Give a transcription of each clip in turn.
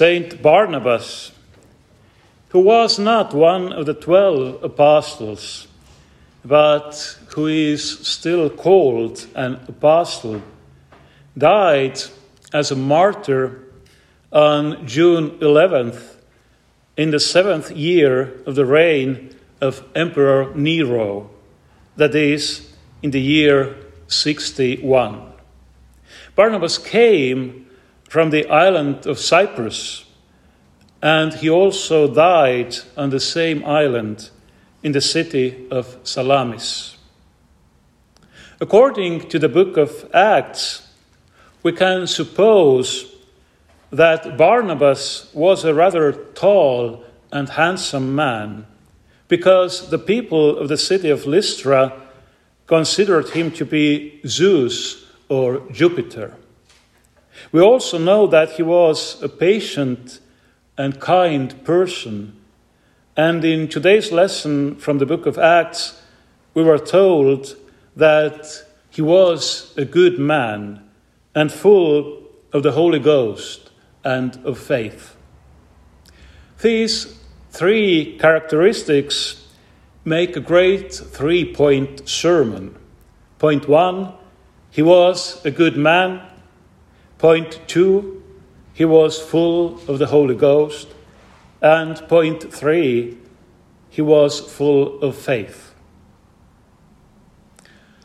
Saint Barnabas, who was not one of the twelve apostles, but who is still called an apostle, died as a martyr on June 11th in the seventh year of the reign of Emperor Nero, that is, in the year 61. Barnabas came from the island of Cyprus, and he also died on the same island in the city of Salamis. According to the book of Acts, we can suppose that Barnabas was a rather tall and handsome man because the people of the city of Lystra considered him to be Zeus or Jupiter. We also know that he was a patient and kind person. And in today's lesson from the book of Acts, we were told that he was a good man and full of the Holy Ghost and of faith. These three characteristics make a great three point sermon. Point one, he was a good man. Point two, he was full of the Holy Ghost. And point three, he was full of faith.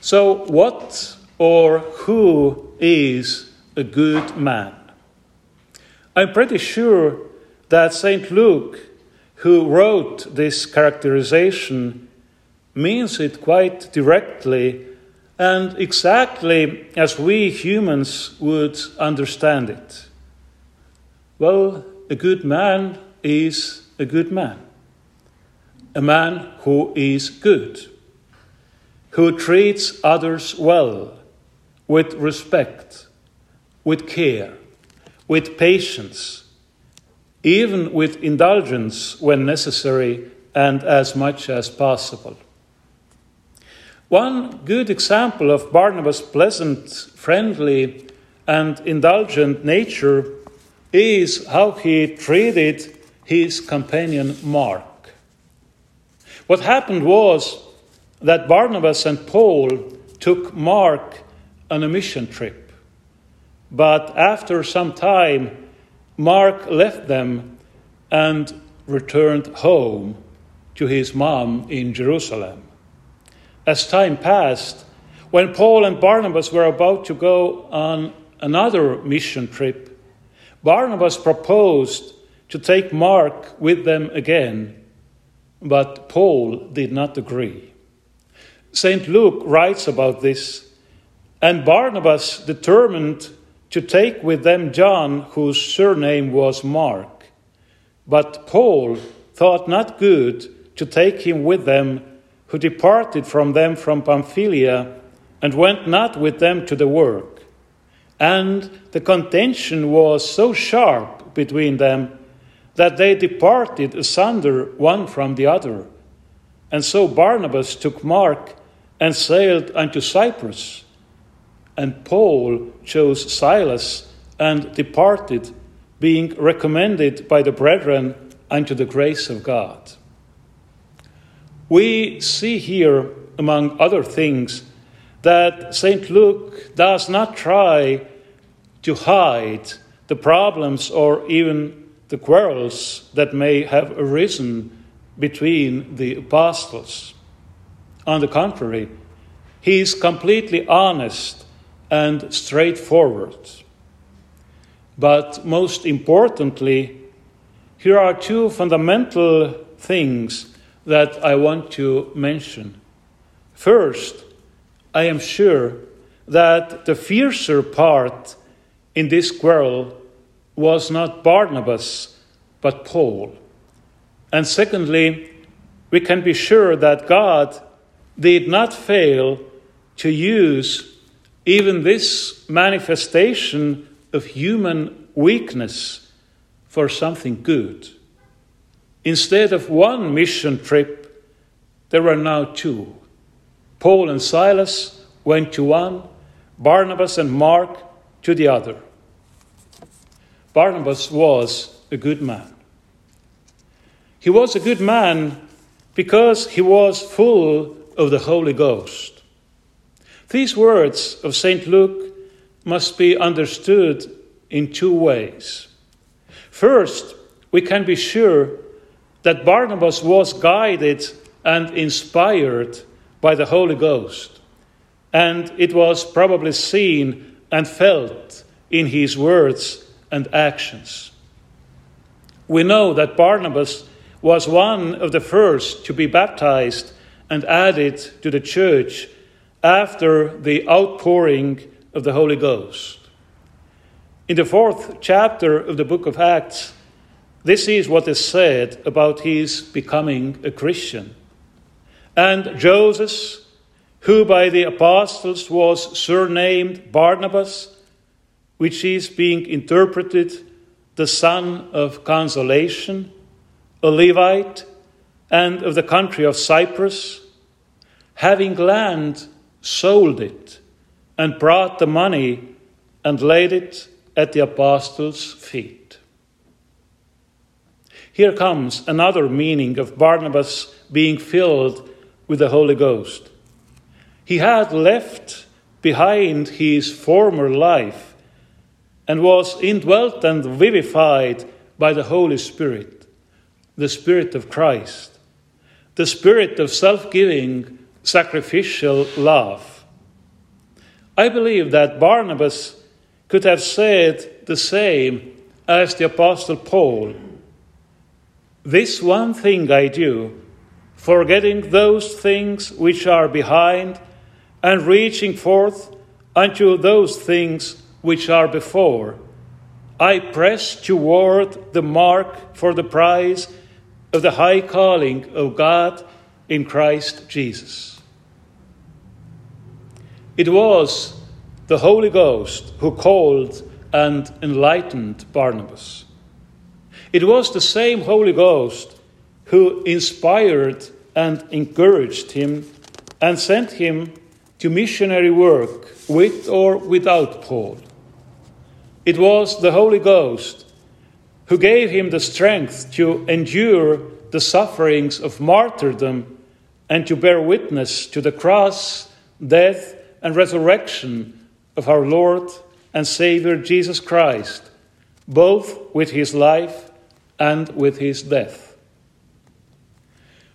So, what or who is a good man? I'm pretty sure that St. Luke, who wrote this characterization, means it quite directly and exactly as we humans would understand it. Well, a good man is a good man, a man who is good who treats others well, with respect, with care, with patience, even with indulgence when necessary and as much as possible. One good example of Barnabas' pleasant, friendly, and indulgent nature is how he treated his companion Mark. What happened was that Barnabas and Paul took Mark on a mission trip. But after some time, Mark left them and returned home to his mom in Jerusalem. As time passed, when Paul and Barnabas were about to go on another mission trip, Barnabas proposed to take Mark with them again, but Paul did not agree. St. Luke writes about this, and Barnabas determined to take with them John, whose surname was Mark. But Paul thought not good to take him with them, who departed from them from Pamphylia and went not with them to the work. And the contention was so sharp between them that they departed asunder one from the other. And so Barnabas took Mark and sailed unto Cyprus. And Paul chose Silas and departed, being recommended by the brethren unto the grace of God. We see here, among other things, that St. Luke does not try to hide the problems or even the quarrels that may have arisen between the apostles. On the contrary, he is completely honest and straightforward. But most importantly, here are two fundamental things that I want to mention. First, I am sure that the fiercer part in this quarrel was not Barnabas, but Paul. And secondly, we can be sure that God did not fail to use even this manifestation of human weakness for something good. Instead of one mission trip, there were now two. Paul and Silas went to one, Barnabas and Mark to the other. Barnabas was a good man. He was a good man because he was full of the Holy Ghost. These words of St. Luke must be understood in two ways. First, we can be sure that Barnabas was guided and inspired by the Holy Ghost, and it was probably seen and felt in his words and actions. We know that Barnabas was one of the first to be baptized and added to the church after the outpouring of the Holy Ghost. In the fourth chapter of the book of Acts, this is what is said about his becoming a Christian. And Joseph, who by the apostles was surnamed Barnabas, which is being interpreted the son of consolation, a Levite, and of the country of Cyprus, having land, sold it, and brought the money and laid it at the apostles' feet. Here comes another meaning of Barnabas being filled with the Holy Ghost. He had left behind his former life and was indwelt and vivified by the Holy Spirit, the Spirit of Christ, the Spirit of self giving, sacrificial love. I believe that Barnabas could have said the same as the Apostle Paul This one thing I do, forgetting those things which are behind, and reaching forth unto those things which are before. I press toward the mark for the prize of the high calling of God in Christ Jesus. It was the Holy Ghost who called and enlightened Barnabas. It was the same Holy Ghost who inspired and encouraged him and sent him to missionary work with or without Paul. It was the Holy Ghost who gave him the strength to endure the sufferings of martyrdom and to bear witness to the cross, death, and resurrection of our Lord and Savior Jesus Christ, both with his life and with his death.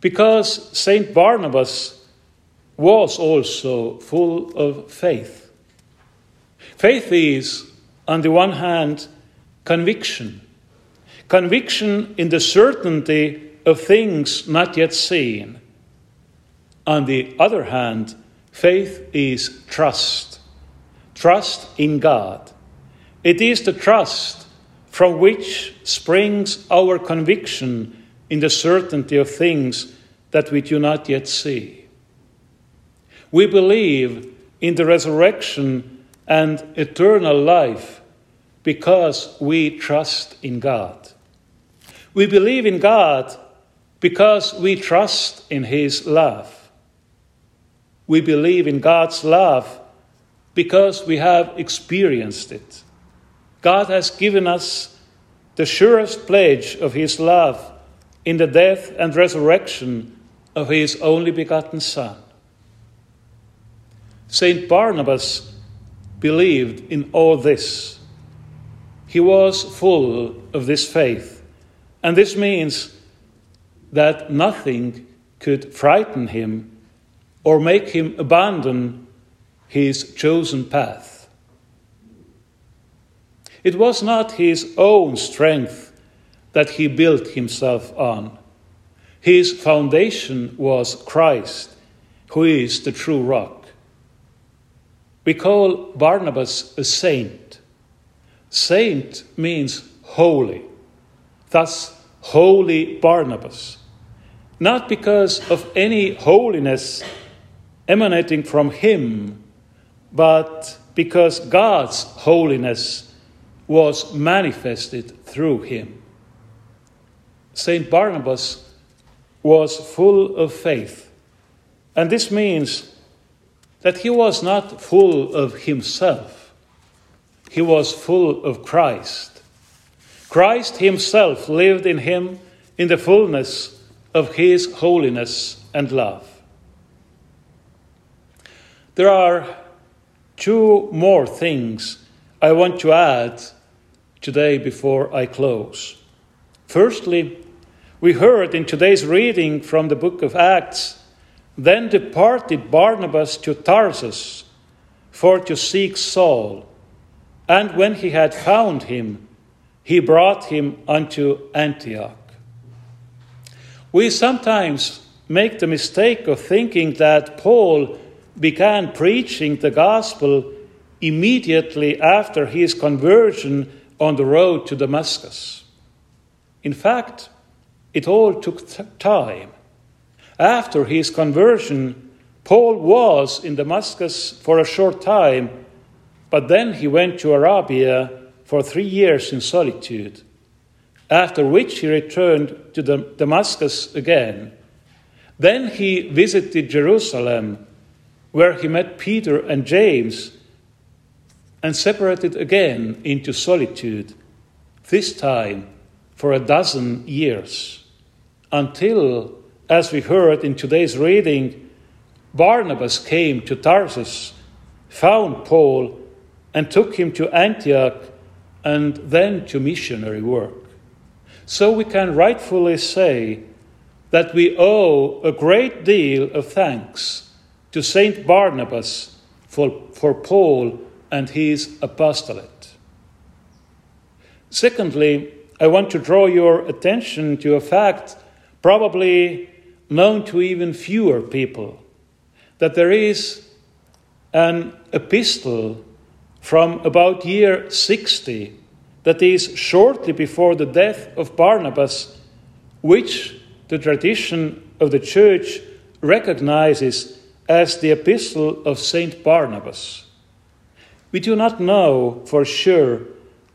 Because Saint Barnabas was also full of faith. Faith is on the one hand, conviction. Conviction in the certainty of things not yet seen. On the other hand, faith is trust. Trust in God. It is the trust from which springs our conviction in the certainty of things that we do not yet see. We believe in the resurrection and eternal life because we trust in God. We believe in God because we trust in His love. We believe in God's love because we have experienced it. God has given us the surest pledge of His love in the death and resurrection of His only begotten Son. St. Barnabas believed in all this he was full of this faith. And this means that nothing could frighten him or make him abandon his chosen path. It was not his own strength that he built himself on. His foundation was Christ, who is the true rock. We call Barnabas a saint Saint means holy. Thus, holy Barnabas. Not because of any holiness emanating from him, but because God's holiness was manifested through him. Saint Barnabas was full of faith, and this means that he was not full of himself he was full of Christ. Christ Himself lived in him in the fullness of His holiness and love. There are two more things I want to add today before I close. Firstly, we heard in today's reading from the book of Acts then departed Barnabas to Tarsus for to seek Saul, and when he had found him, he brought him unto Antioch. We sometimes make the mistake of thinking that Paul began preaching the gospel immediately after his conversion on the road to Damascus. In fact, it all took time. After his conversion, Paul was in Damascus for a short time, but then he went to Arabia for three years in solitude, after which he returned to Damascus again. Then he visited Jerusalem, where he met Peter and James and separated again into solitude, this time for a dozen years, until, as we heard in today's reading, Barnabas came to Tarsus, found Paul, and took him to Antioch and then to missionary work. So we can rightfully say that we owe a great deal of thanks to Saint Barnabas for, for Paul and his apostolate. Secondly, I want to draw your attention to a fact probably known to even fewer people that there is an epistle from about year 60, that is, shortly before the death of Barnabas, which the tradition of the church recognizes as the epistle of St. Barnabas. We do not know for sure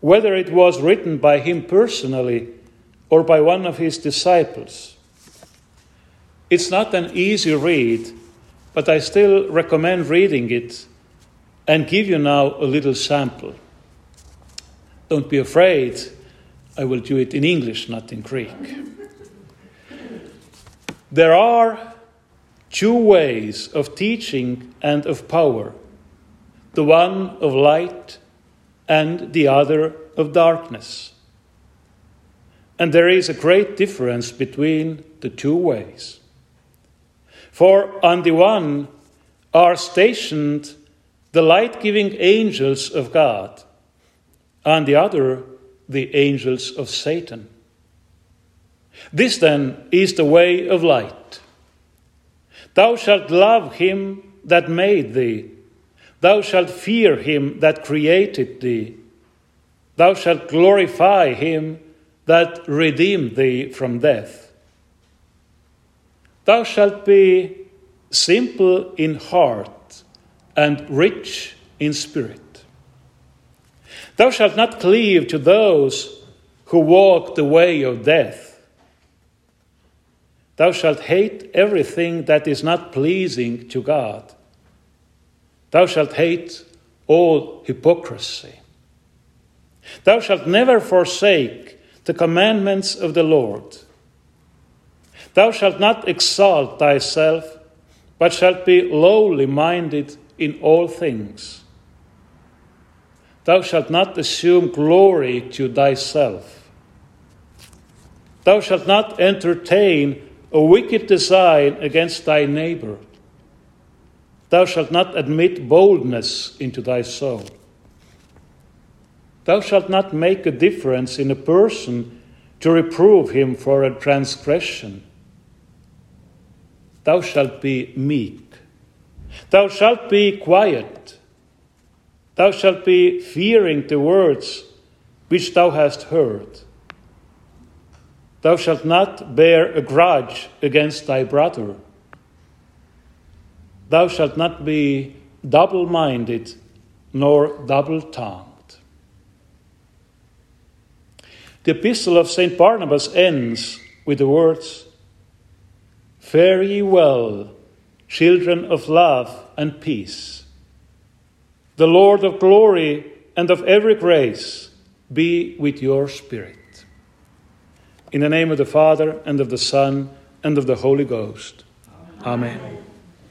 whether it was written by him personally or by one of his disciples. It's not an easy read, but I still recommend reading it and give you now a little sample. Don't be afraid, I will do it in English, not in Greek. There are two ways of teaching and of power the one of light and the other of darkness. And there is a great difference between the two ways. For on the one are stationed the light giving angels of God, on the other, the angels of Satan. This then is the way of light. Thou shalt love him that made thee Thou shalt fear him that created thee. Thou shalt glorify him that redeemed thee from death. Thou shalt be simple in heart and rich in spirit. Thou shalt not cleave to those who walk the way of death. Thou shalt hate everything that is not pleasing to God. Thou shalt hate all hypocrisy. Thou shalt never forsake the commandments of the Lord. Thou shalt not exalt thyself, but shalt be lowly minded in all things. Thou shalt not assume glory to thyself. Thou shalt not entertain a wicked design against thy neighbor. Thou shalt not admit boldness into thy soul. Thou shalt not make a difference in a person to reprove him for a transgression. Thou shalt be meek. Thou shalt be quiet. Thou shalt be fearing the words which thou hast heard. Thou shalt not bear a grudge against thy brother. Thou shalt not be double minded nor double tongued. The epistle of St. Barnabas ends with the words Fare ye well, children of love and peace. The Lord of glory and of every grace be with your spirit. In the name of the Father, and of the Son, and of the Holy Ghost. Amen. Amen.